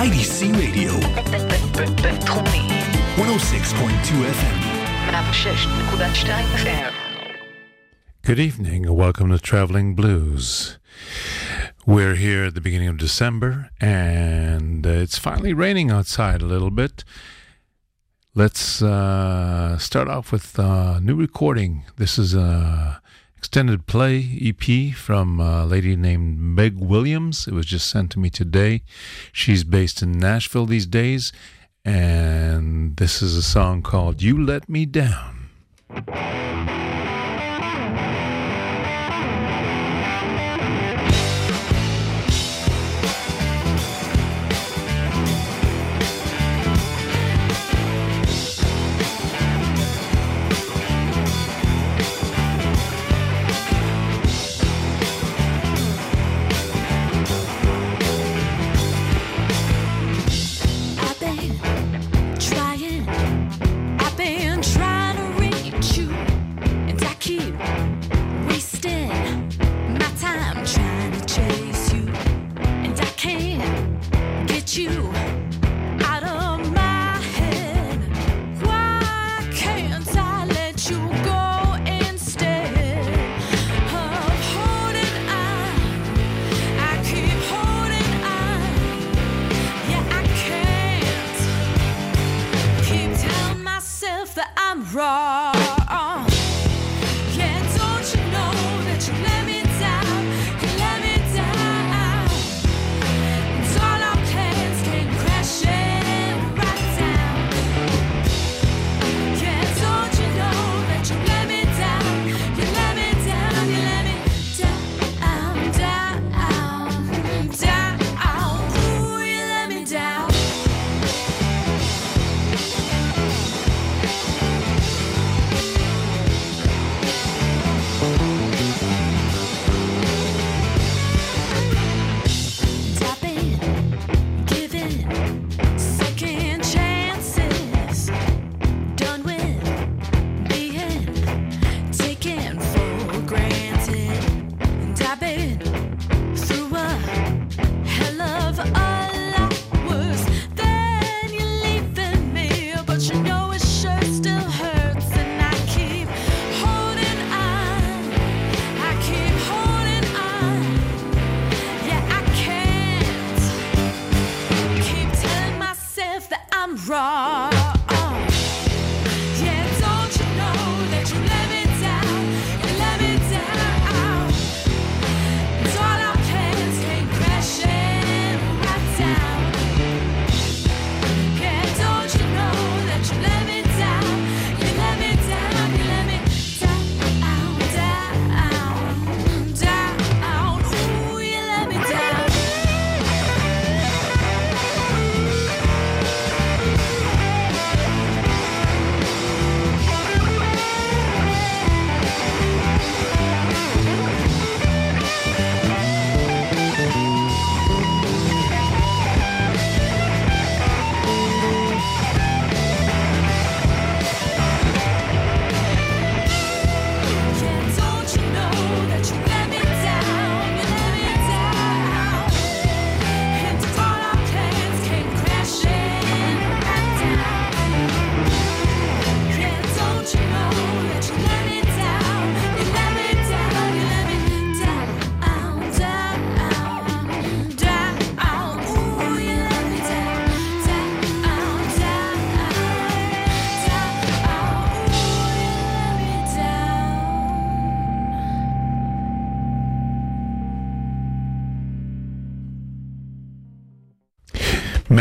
IDC Radio. 106.2 FM. Good evening and welcome to Traveling Blues. We're here at the beginning of December and it's finally raining outside a little bit. Let's uh, start off with a new recording. This is a extended play EP from a lady named Meg Williams. It was just sent to me today. She's based in Nashville these days, and this is a song called You Let Me Down. Out of my head. Why can't I let you go instead of holding on? I keep holding on. Yeah, I can't keep telling myself that I'm wrong.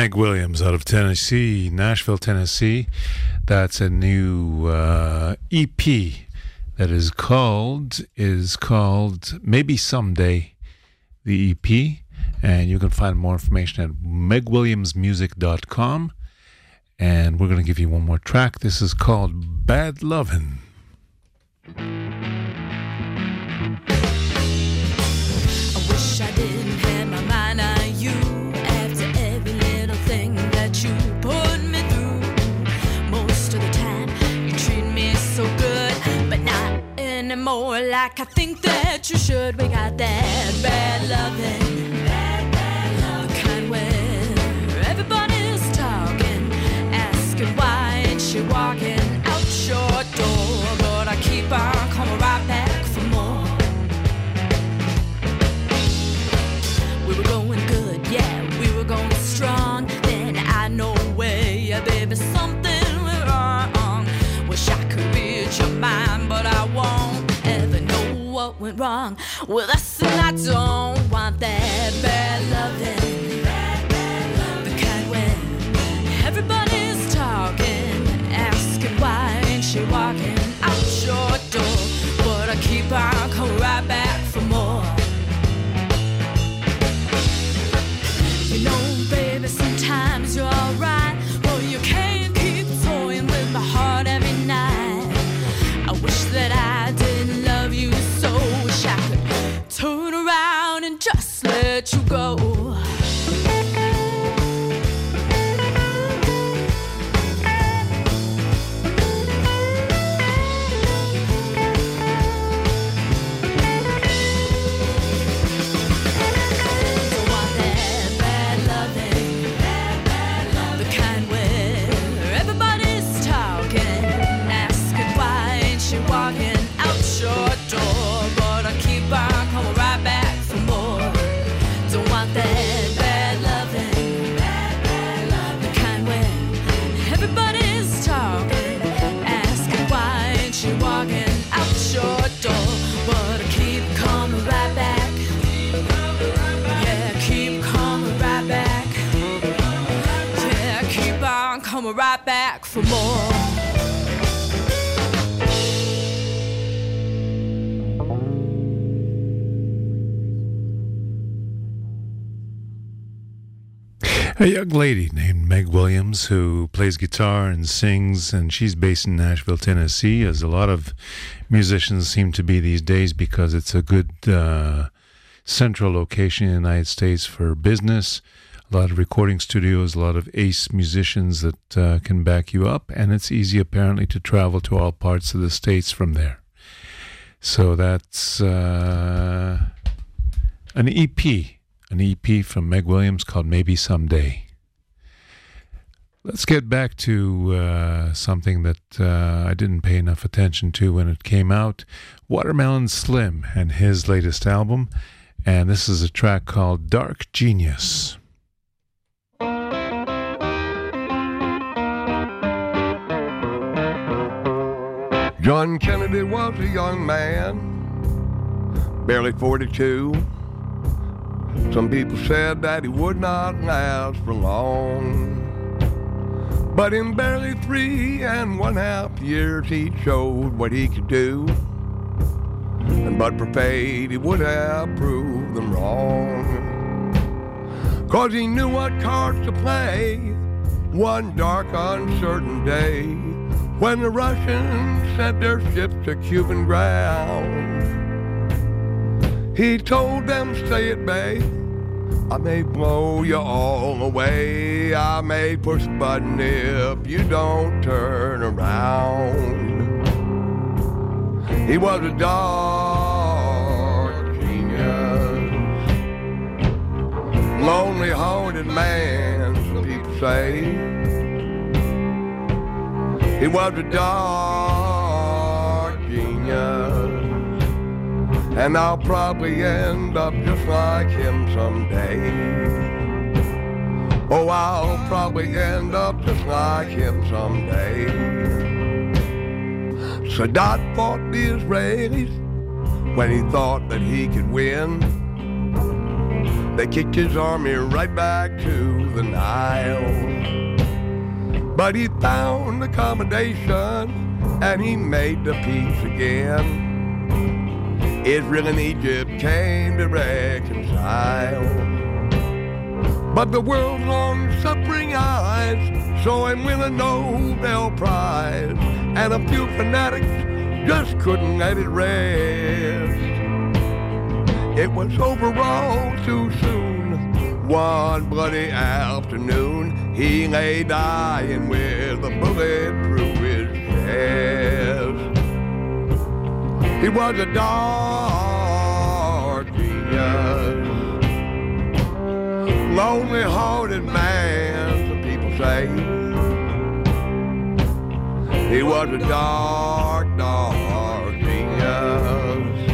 Meg Williams out of Tennessee, Nashville, Tennessee. That's a new uh, EP that is called is called Maybe Someday, the EP, and you can find more information at megwilliamsmusic.com. And we're going to give you one more track. This is called Bad Lovin'. back. I think that you should. We got that bad loving, bad, everybody's talking, asking why ain't she walking out your door. But I keep coming right back for more. We were going good, yeah, we were going strong. Then I know where, baby, something went wrong. Wish I could read your mind with us, and I don't want that bad loving. A young lady named Meg Williams who plays guitar and sings, and she's based in Nashville, Tennessee, as a lot of musicians seem to be these days because it's a good uh, central location in the United States for business. A lot of recording studios, a lot of ace musicians that uh, can back you up, and it's easy apparently to travel to all parts of the states from there. So that's uh, an EP an EP from Meg Williams called Maybe Someday. Let's get back to uh, something that uh, I didn't pay enough attention to when it came out Watermelon Slim and his latest album. And this is a track called Dark Genius. John Kennedy was a young man, barely 42. Some people said that he would not last for long. But in barely three and one half years, he showed what he could do. And but for fate, he would have proved them wrong. Cause he knew what cards to play one dark, uncertain day when the Russians sent their ships to Cuban ground. He told them, stay at bay. I may blow you all away. I may push button if you don't turn around. He was a dark genius. Lonely, haunted man, some people say. He was a dark genius. And I'll probably end up just like him someday. Oh, I'll probably end up just like him someday. Sadat fought the Israelis when he thought that he could win. They kicked his army right back to the Nile. But he found accommodation and he made the peace again. Israel and Egypt came to reconcile. But the world's long-suffering eyes saw him win a Nobel Prize, and a few fanatics just couldn't let it rest. It was over all too soon. One bloody afternoon, he lay dying with a bullet through his chest. He was a dark genius, lonely-hearted man, people say. He was a dark, dark genius,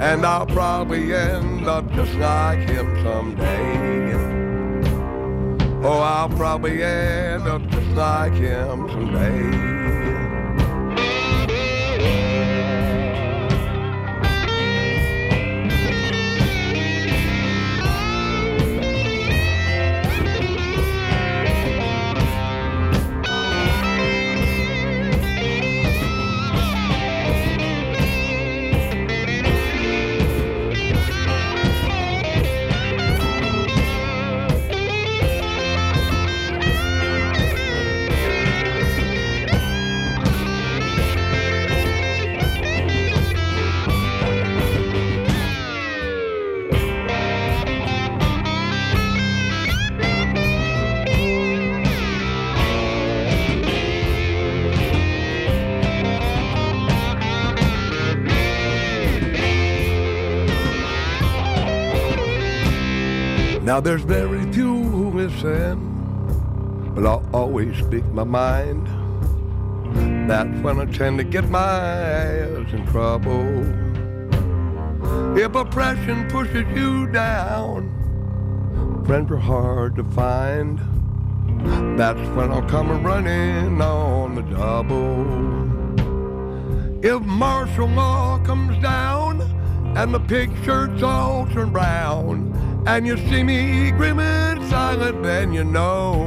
and I'll probably end up just like him someday. Oh, I'll probably end up just like him someday. Now there's very few who listen, but I'll always speak my mind. That's when I tend to get my ass in trouble. If oppression pushes you down, friends are hard to find. That's when I'll come running on the double. If martial law comes down and the pig shirts all turn brown, and you see me grim and silent, then you know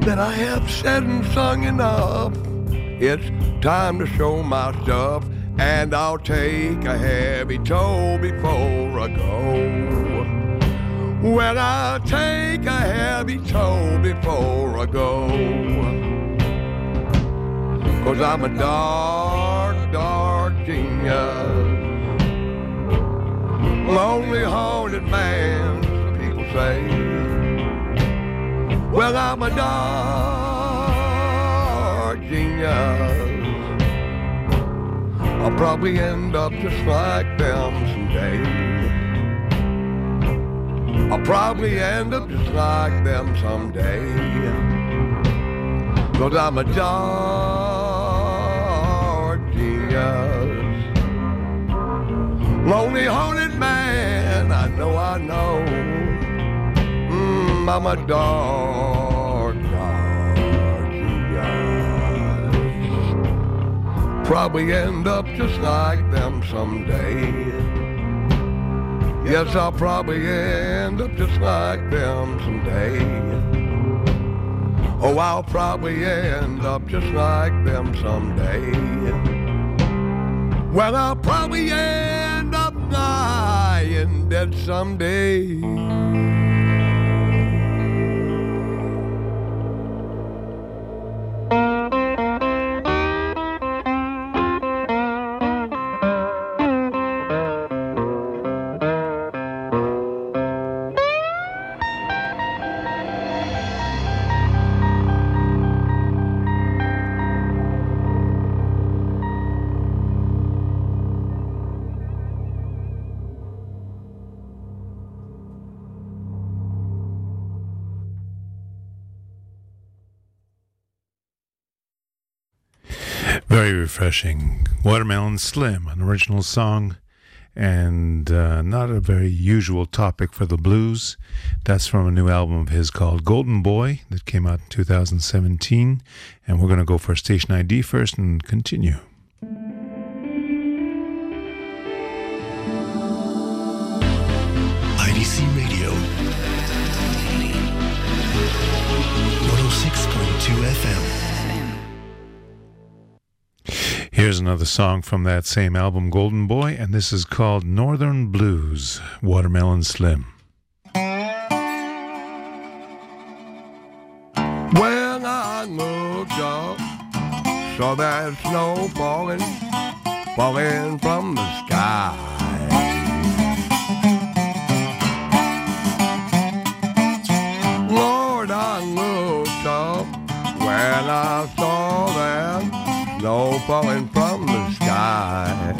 that I have said and sung enough. It's time to show my stuff, and I'll take a heavy toll before I go. Well, I'll take a heavy toll before I go. Cause I'm a dark, Lonely hearted man, people say. Well, I'm a dark genius. I'll probably end up just like them someday. I'll probably end up just like them someday. Cause I'm a dark genius. Lonely haunted man, know, I know. Mm, I'm a dark genius. Probably end up just like them someday. Yes, I'll probably end up just like them someday. Oh, I'll probably end up just like them someday. Well, I'll probably end up dying dead someday. Very refreshing. Watermelon Slim, an original song, and uh, not a very usual topic for the blues. That's from a new album of his called Golden Boy that came out in 2017. And we're going to go for station ID first and continue. IDC Radio. 106.2 FM. Another song from that same album, Golden Boy, and this is called Northern Blues, Watermelon Slim. When I looked up, saw that snow falling, falling from the sky. Lord, I looked up when I saw that snow falling from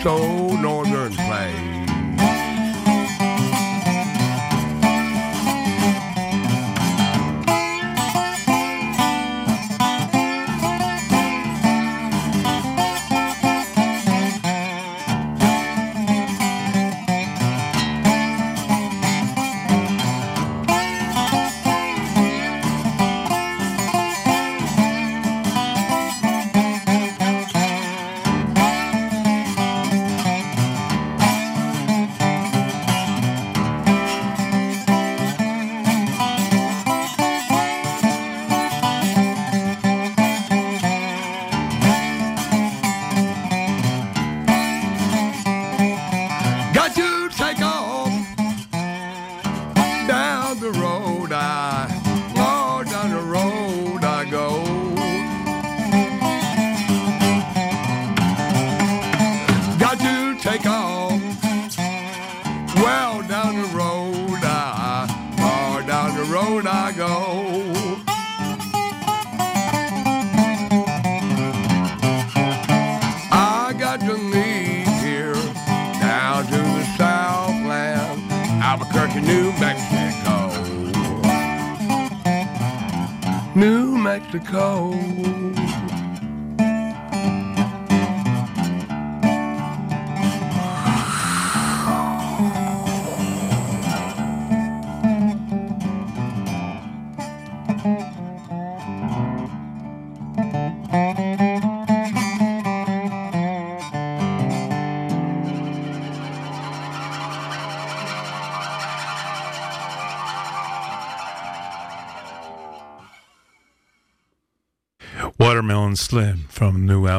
show.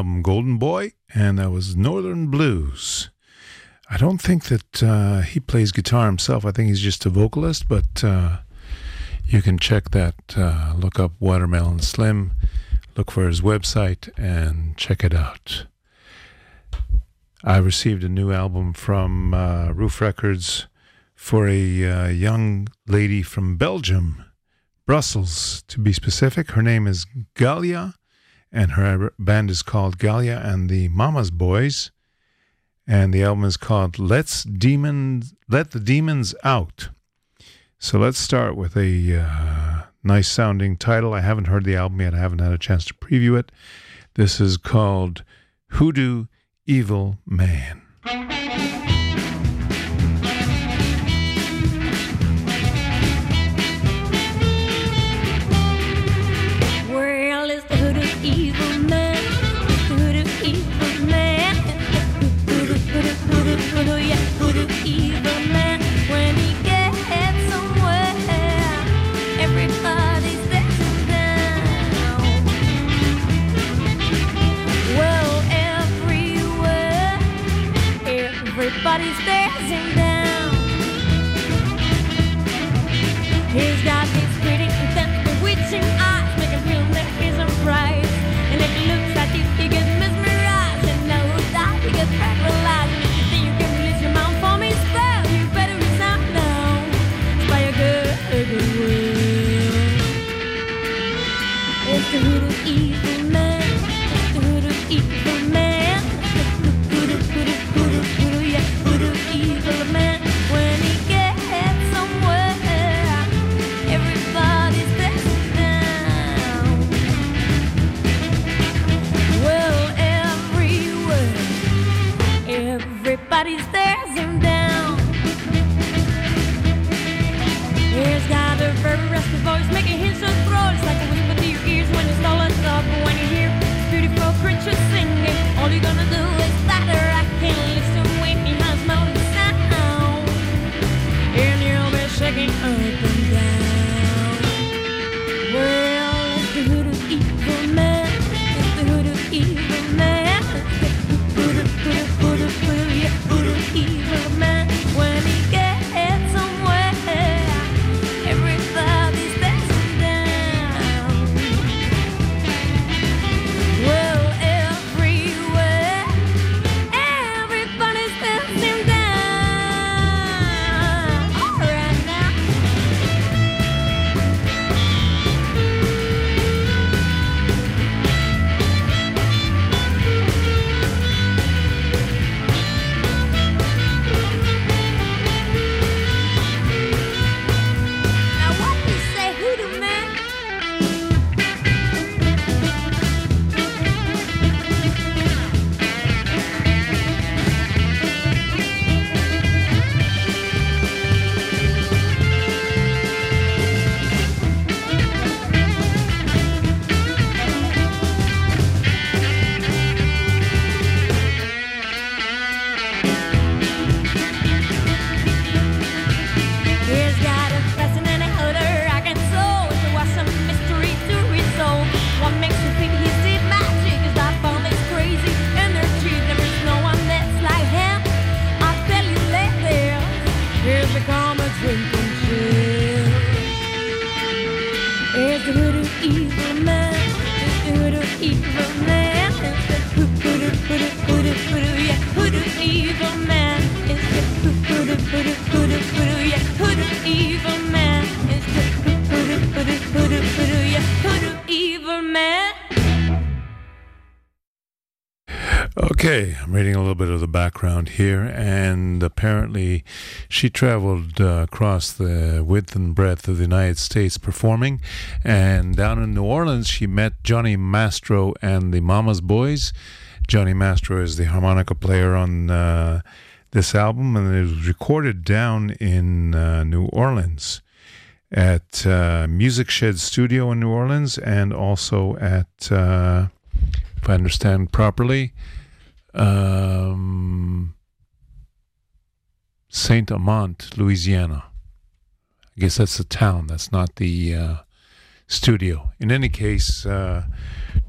album Golden Boy, and that was Northern Blues. I don't think that uh, he plays guitar himself. I think he's just a vocalist, but uh, you can check that. Uh, look up Watermelon Slim, look for his website, and check it out. I received a new album from uh, Ruf Records for a uh, young lady from Belgium, Brussels to be specific. Her name is Galia and her band is called Galia and the Mama's Boys, and the album is called Let's Demon Let the Demons Out. So let's start with a uh, nice sounding title. I haven't heard the album yet. I haven't had a chance to preview it. This is called Hoodoo Evil Man. got yeah evil man yeah evil man. Okay, I'm reading a little bit of the background here, and apparently she traveled uh, across the width and breadth of the United States performing. And down in New Orleans, she met Johnny Mastro and the Mama's Boys. Johnny Mastro is the harmonica player on uh, this album, and it was recorded down in uh, New Orleans at uh, Music Shed Studio in New Orleans, and also at, uh, if I understand properly, um, Saint Amant, Louisiana. I guess that's the town. That's not the uh, studio. In any case, uh,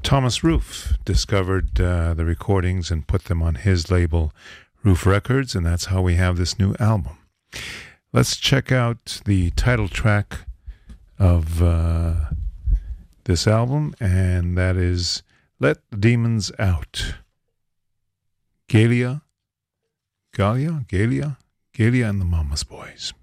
Thomas Ruf discovered uh, the recordings and put them on his label, Ruf Records, and that's how we have this new album. Let's check out the title track of uh, this album, and that is Let the Demons Out. Galia, Galia, Galia, Galia and the Mama's Boys.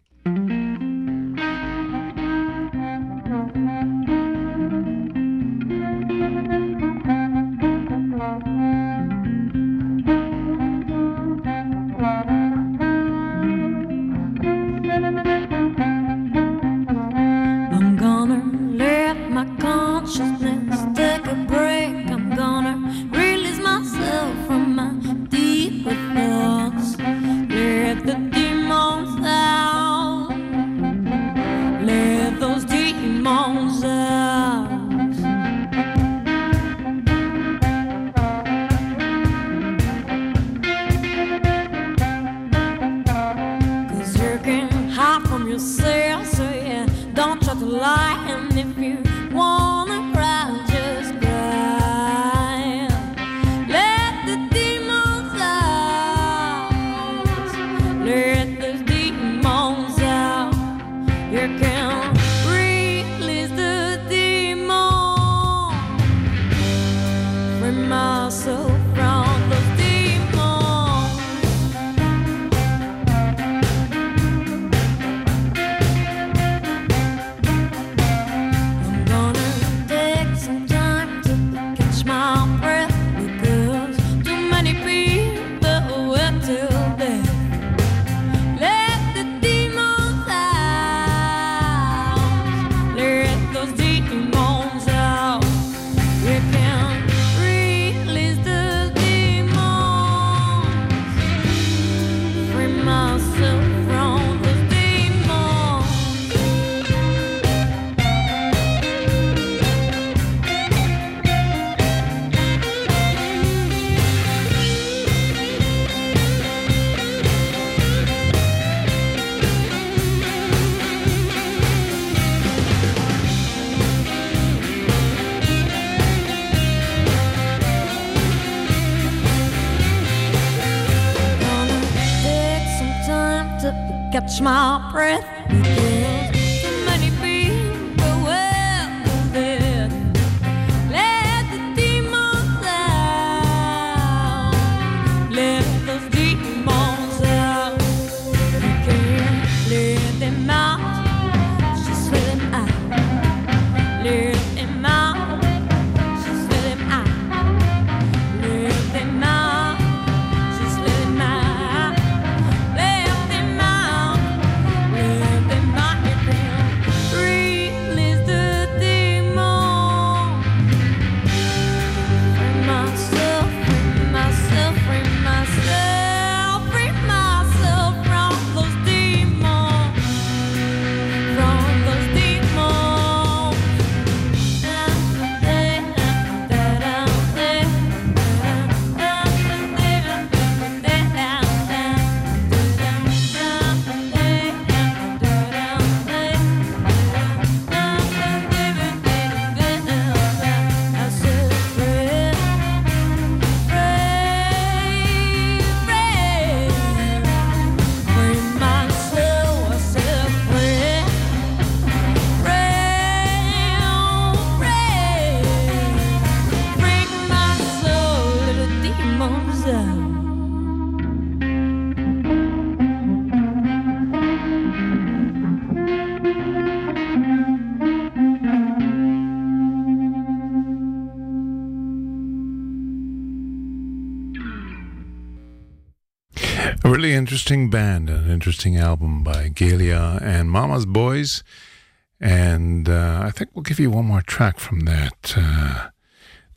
Interesting band, an interesting album by Galia and Mama's Boys. And uh, I think we'll give you one more track from that. Uh,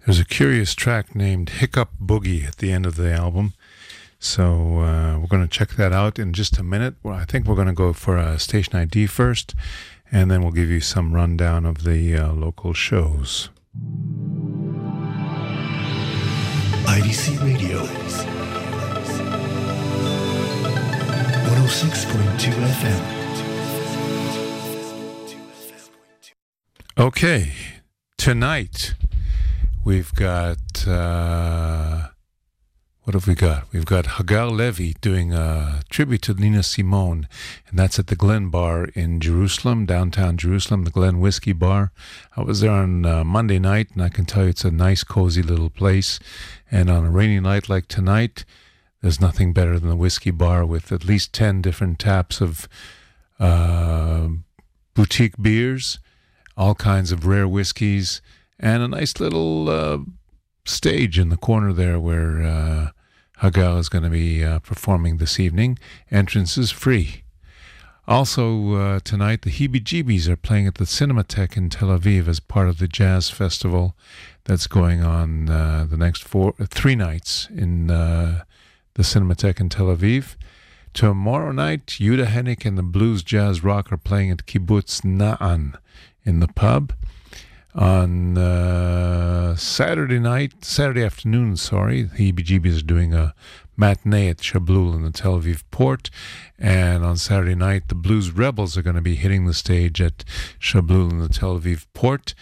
there's a curious track named Hiccup Boogie at the end of the album. So uh, we're going to check that out in just a minute. Well, I think we're going to go for a station ID first, and then we'll give you some rundown of the uh, local shows. IDC Radio. 106.2 FM. Okay, tonight we've got uh, what have we got? We've got Hagar Levy doing a tribute to Nina Simone, and that's at the Glen Bar in Jerusalem, downtown Jerusalem, the Glen Whiskey Bar. I was there on uh, Monday night, and I can tell you it's a nice, cozy little place. And on a rainy night like tonight, there's nothing better than the whiskey bar with at least 10 different taps of uh, boutique beers all kinds of rare whiskeys, and a nice little uh, stage in the corner there where uh, Hagar is going to be uh, performing this evening. Entrance is free. Also, uh, tonight, the Heebie Jeebies are playing at the Cinematheque in Tel Aviv as part of the jazz festival that's going on uh, the next four, three nights in uh, the Cinematheque in Tel Aviv. Tomorrow night, Yuda Hennick and the Blues Jazz Rock are playing at Kibbutz Na'an in the pub. On uh, Saturday night, Saturday afternoon, sorry, the EBGBs are doing a matinee at Shablul in the Tel Aviv port. And on Saturday night, the Blues Rebels are going to be hitting the stage at Shablul in the Tel Aviv port.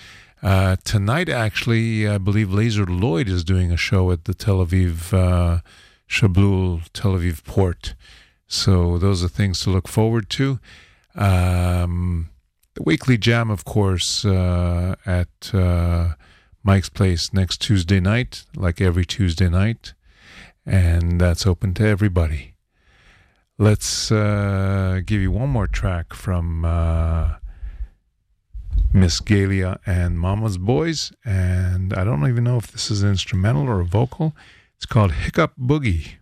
Uh, tonight, actually, I believe Lazer Lloyd is doing a show at the Tel Aviv, uh, Shablul Tel Aviv port. So those are things to look forward to. Um, the weekly jam, of course, uh, at uh, Mike's Place next Tuesday night, like every Tuesday night, and that's open to everybody. Let's uh, give you one more track from uh, Miss Galia and Mama's Boys, and I don't even know if this is instrumental or a vocal. It's called Hiccup Boogie.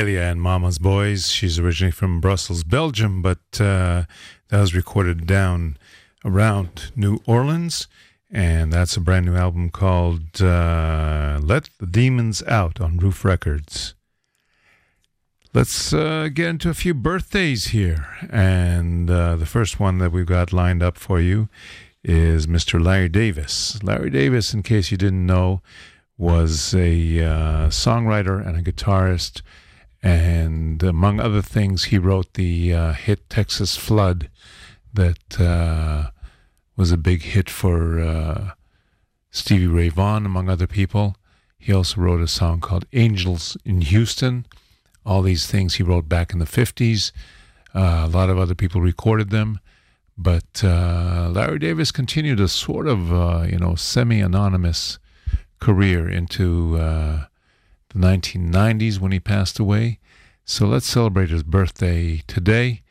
And Mama's Boys. She's originally from Brussels, Belgium, but uh, that was recorded down around New Orleans. And that's a brand new album called uh, Let the Demons Out on Ruf Records. Let's uh, get into a few birthdays here. And uh, the first one that we've got lined up for you is Mr. Larry Davis. Larry Davis, in case you didn't know, was a uh, songwriter and a guitarist. And among other things, he wrote the uh, hit Texas Flood that uh, was a big hit for uh, Stevie Ray Vaughan, among other people. He also wrote a song called Angels in Houston. All these things he wrote back in the 50s. Uh, a lot of other people recorded them. But uh, Larry Davis continued a sort of, uh, you know, semi anonymous career into the 1990s when he passed away. So let's celebrate his birthday today.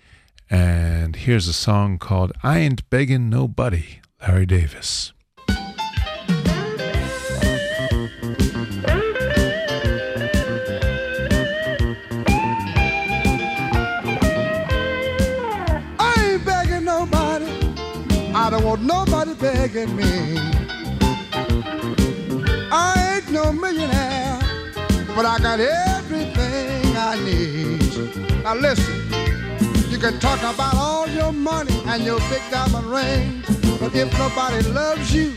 And here's a song called I Ain't Begging Nobody, Larry Davis. I ain't begging nobody. I don't want nobody begging me. I ain't no millionaire, but I got everything I need. Now listen, you can talk about all your money and your big diamond rings, but if nobody loves you,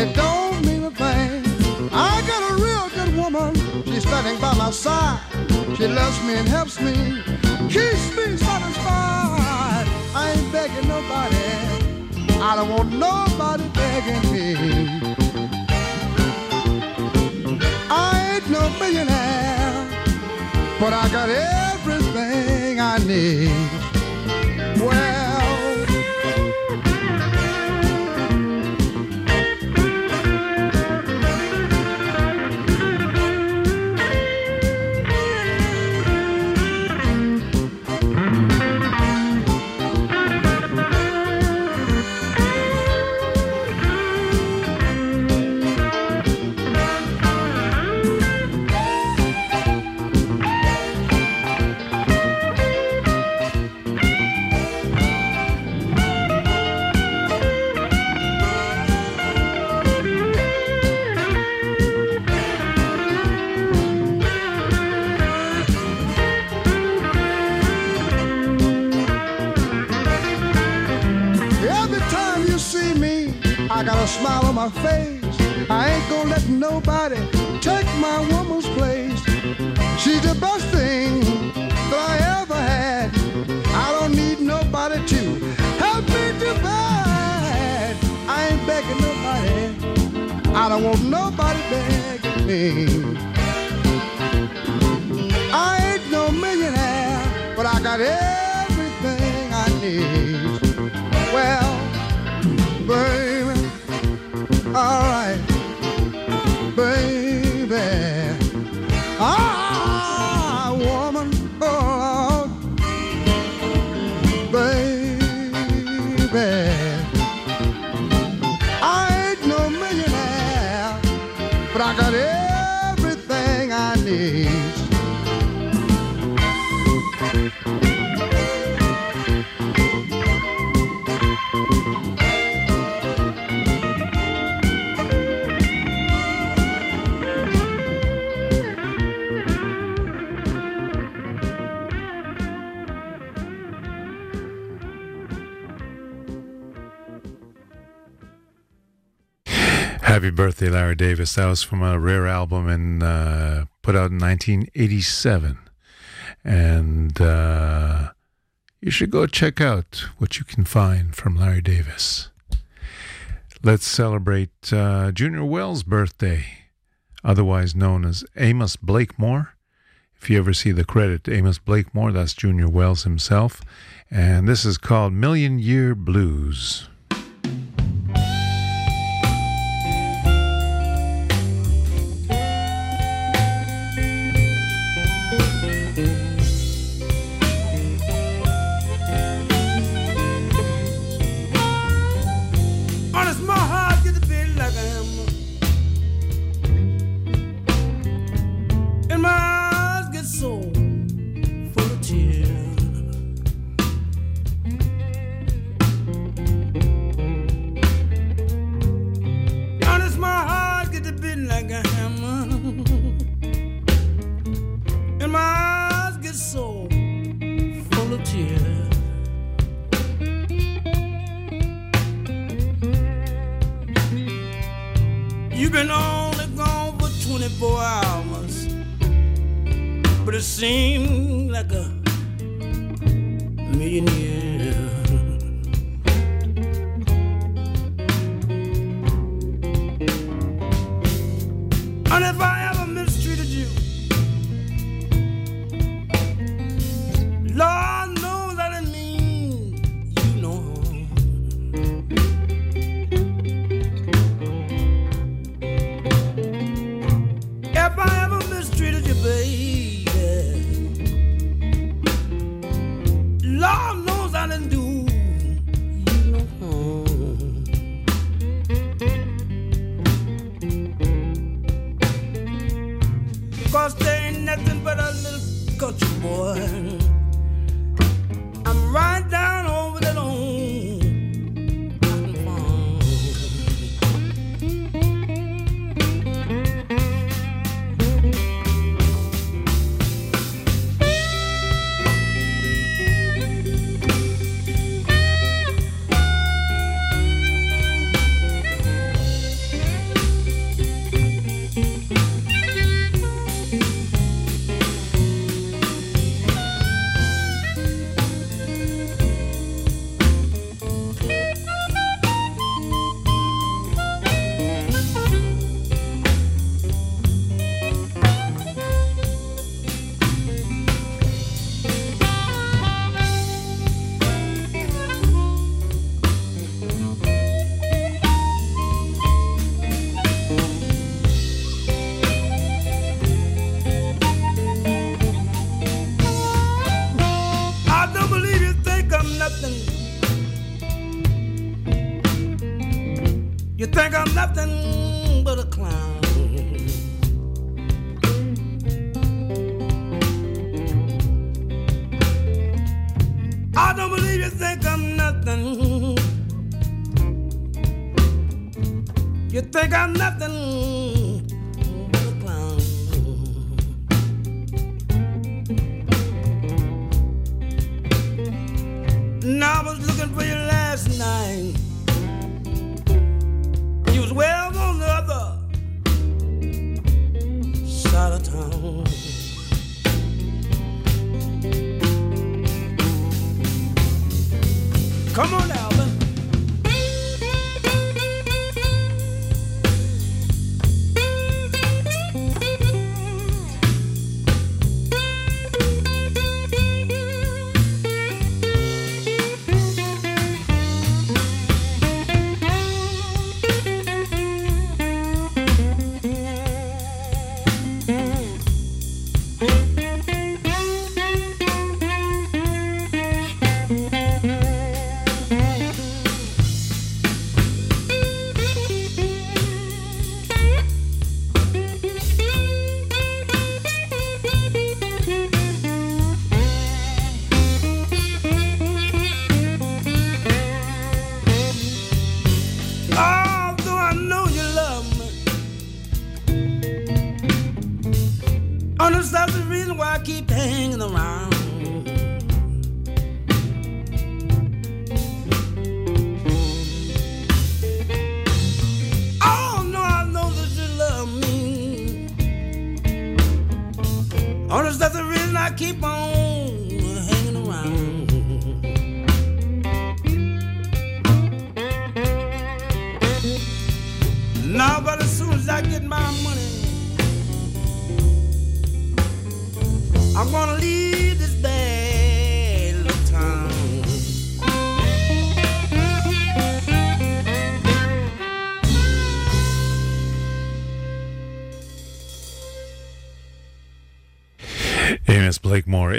it don't mean a thing. I got a real good woman, she's standing by my side. She loves me and helps me, keeps me satisfied. I ain't begging nobody. I don't want nobody begging me. Ain't no millionaire, but I got everything I need. smile on my face. I ain't gonna let nobody take my woman's place. She's the best thing that I ever had. I don't need nobody to help me divide. I ain't begging nobody. I don't want nobody begging me. I ain't no millionaire, but I got everything. Happy birthday, Larry Davis. That was from a rare album and uh, put out in 1987. And uh, you should go check out what you can find from Larry Davis. Let's celebrate uh, Junior Wells' birthday, otherwise known as Amos Blakemore. If you ever see the credit, Amos Blakemore, that's Junior Wells himself. And this is called Million Year Blues.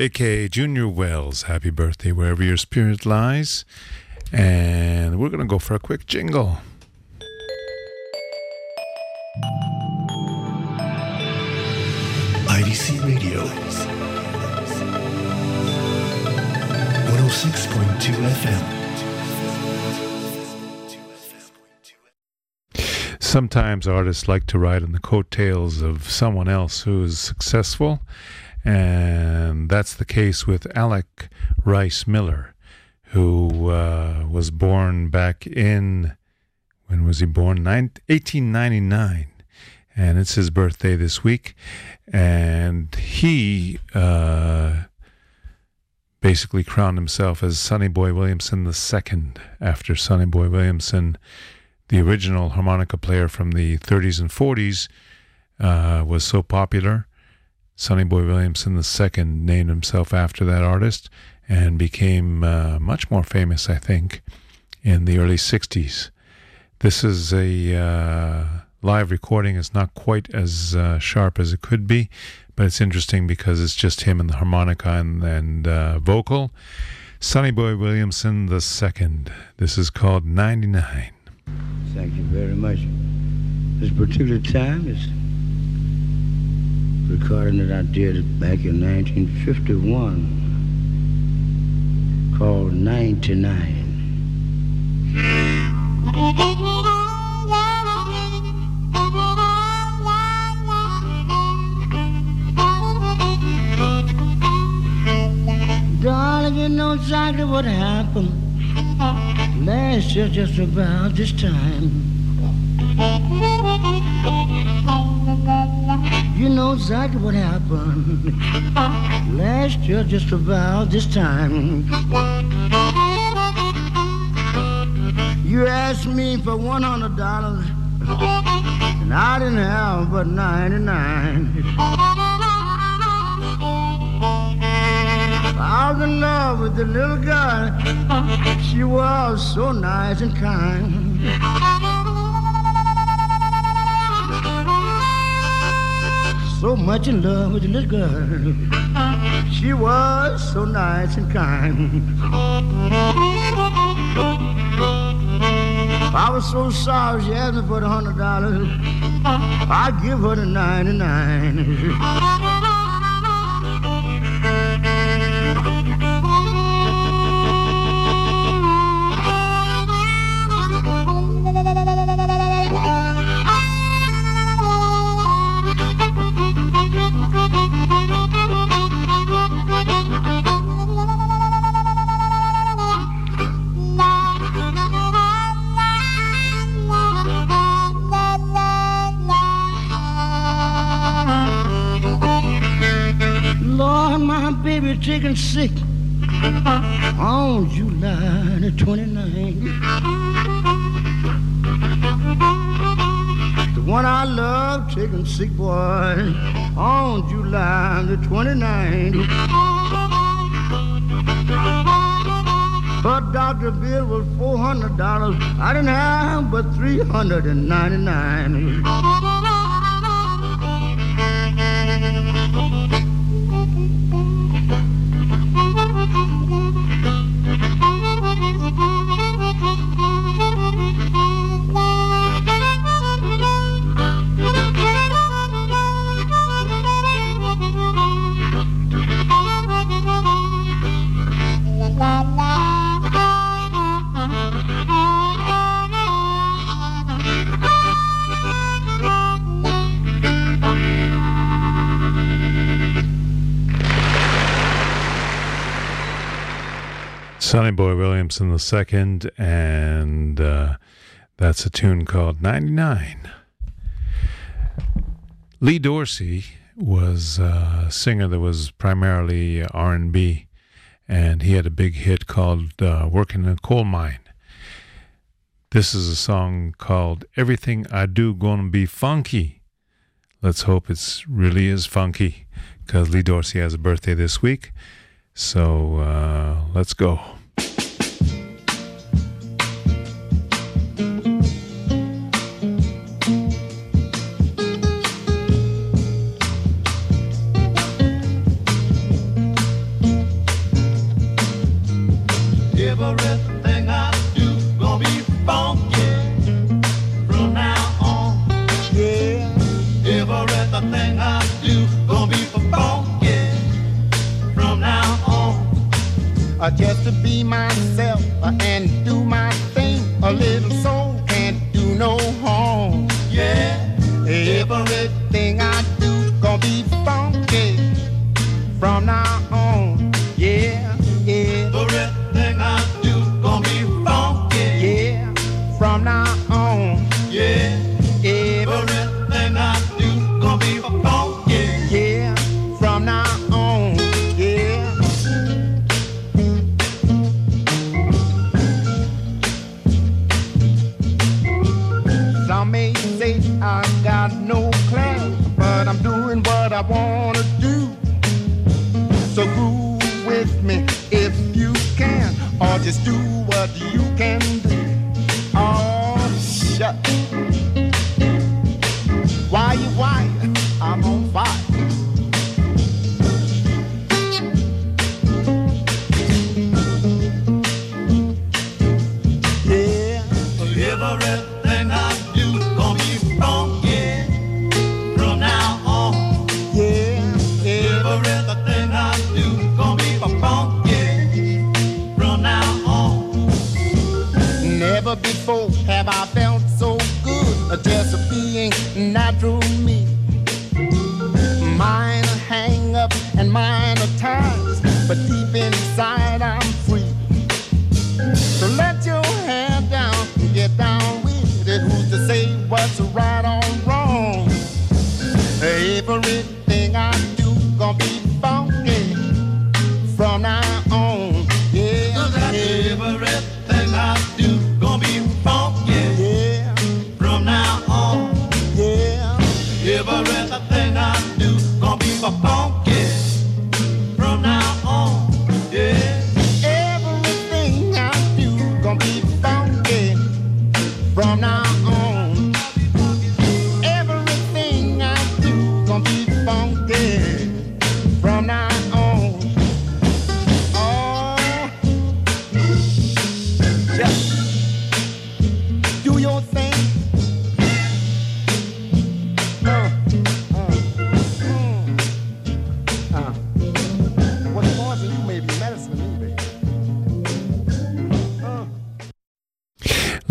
Blakemore, Junior Wells. Happy birthday wherever your spirit lies. And we're going to go for a quick jingle. IDC Radio. 106.2 FM. Sometimes artists like to ride on the coattails of someone else who is successful, and that's the case with Alec Rice Miller, who uh, was born back in, when was he born? Nine, 1899. And it's his birthday this week. And he uh, basically crowned himself as Sonny Boy Williamson II after Sonny Boy Williamson the original harmonica player from the 30s and 40s uh, was so popular. Sonny Boy Williamson II named himself after that artist and became uh, much more famous, I think, in the early 60s. This is a uh, live recording. It's not quite as uh, sharp as it could be, but it's interesting because it's just him and the harmonica and, and uh, vocal. Sonny Boy Williamson II. This is called 99. Thank you very much. This particular time is recording that I did back in 1951 called 99. Darling, you know exactly what happened last year just about this time. You know exactly what happened last year just about this time. You asked me for one hundred dollars and I didn't have but ninety-nine. I was in love with the little girl. She was so nice and kind. Much in love with the little girl. She was so nice and kind. I was so sorry she asked me for the hundred dollars. I'd give her the ninety-nine. 29. But Dr. Bill was $400. I didn't have but 399. Sonny Boy Williamson II, and uh, that's a tune called 99. Lee Dorsey was a singer that was primarily R&B, and he had a big hit called uh, Working in a Coal Mine. This is a song called Everything I Do Gonna Be Funky. Let's hope it's really is funky, because Lee Dorsey has a birthday this week. So uh, let's go. Just to be myself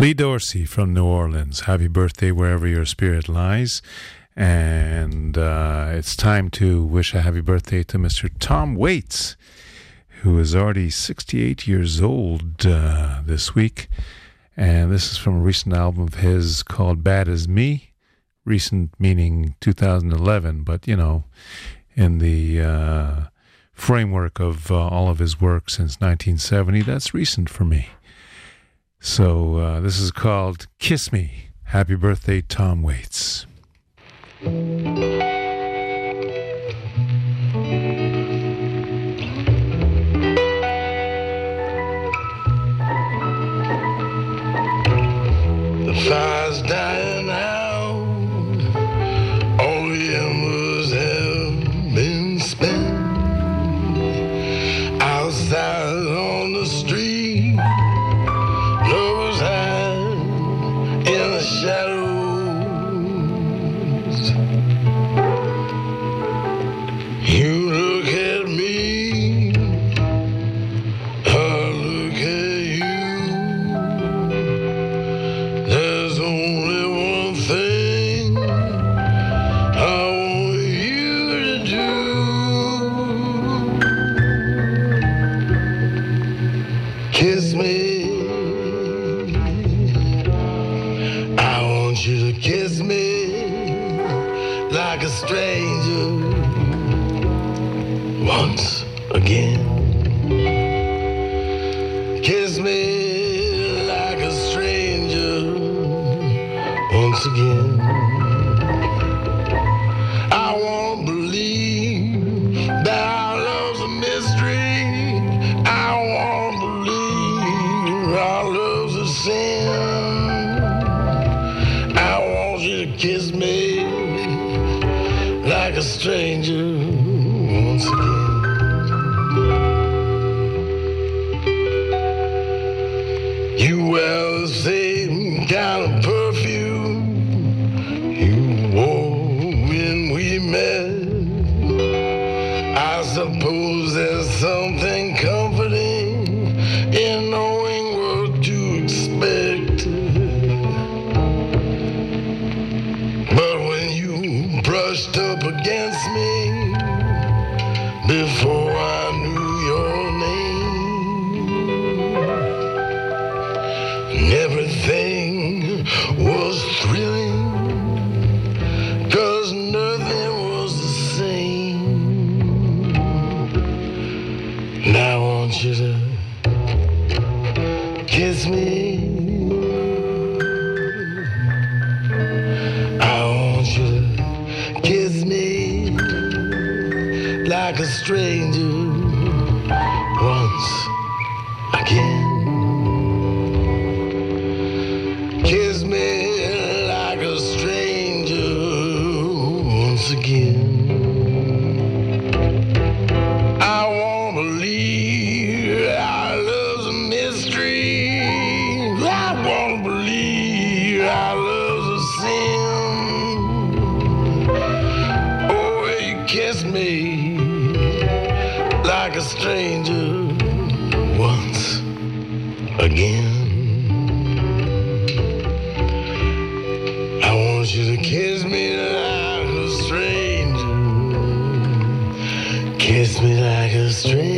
Lee Dorsey from New Orleans. Happy birthday wherever your spirit lies. And uh, it's time to wish a happy birthday to Mr. Tom Waits, who is already 68 years old uh, this week. And this is from a recent album of his called Bad as Me. Recent meaning 2011, but you know, in the uh, framework of uh, all of his work since 1970, that's recent for me. So uh, this is called Kiss Me. Happy birthday, Tom Waits. kiss me like a stranger once again. like a stranger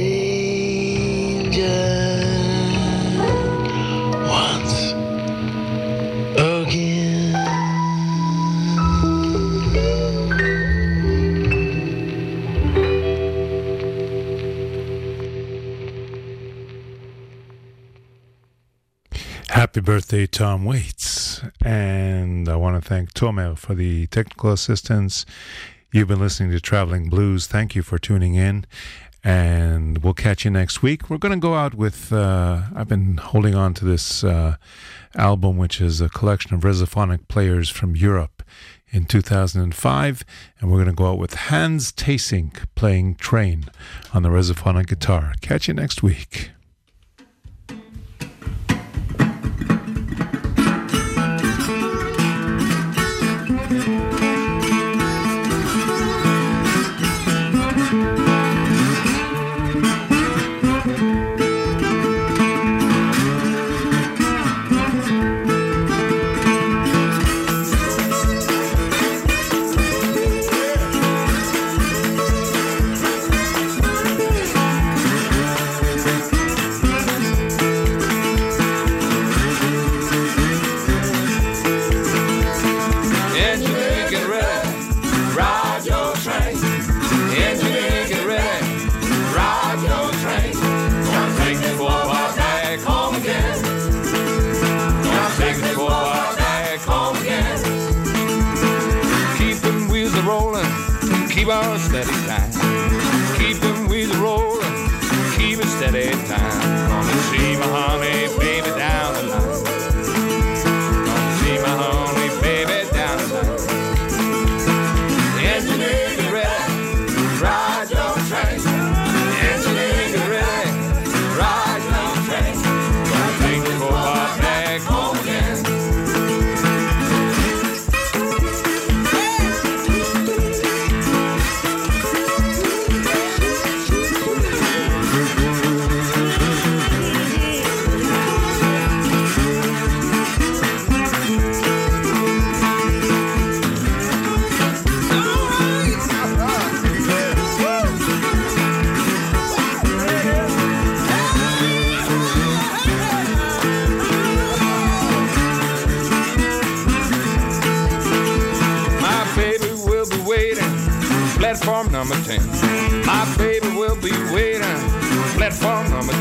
once again. Happy birthday, Tom Waits. And I want to thank Tomer for the technical assistance. You've been listening to Traveling Blues. Thank you for tuning in and we'll catch you next week. We're going to go out with, uh, I've been holding on to this uh, album, which is a collection of resophonic players from Europe in 2005. And we're going to go out with Hans Theessink playing Train on the resophonic guitar. Catch you next week. number 10. My baby will be waiting, platform number 10.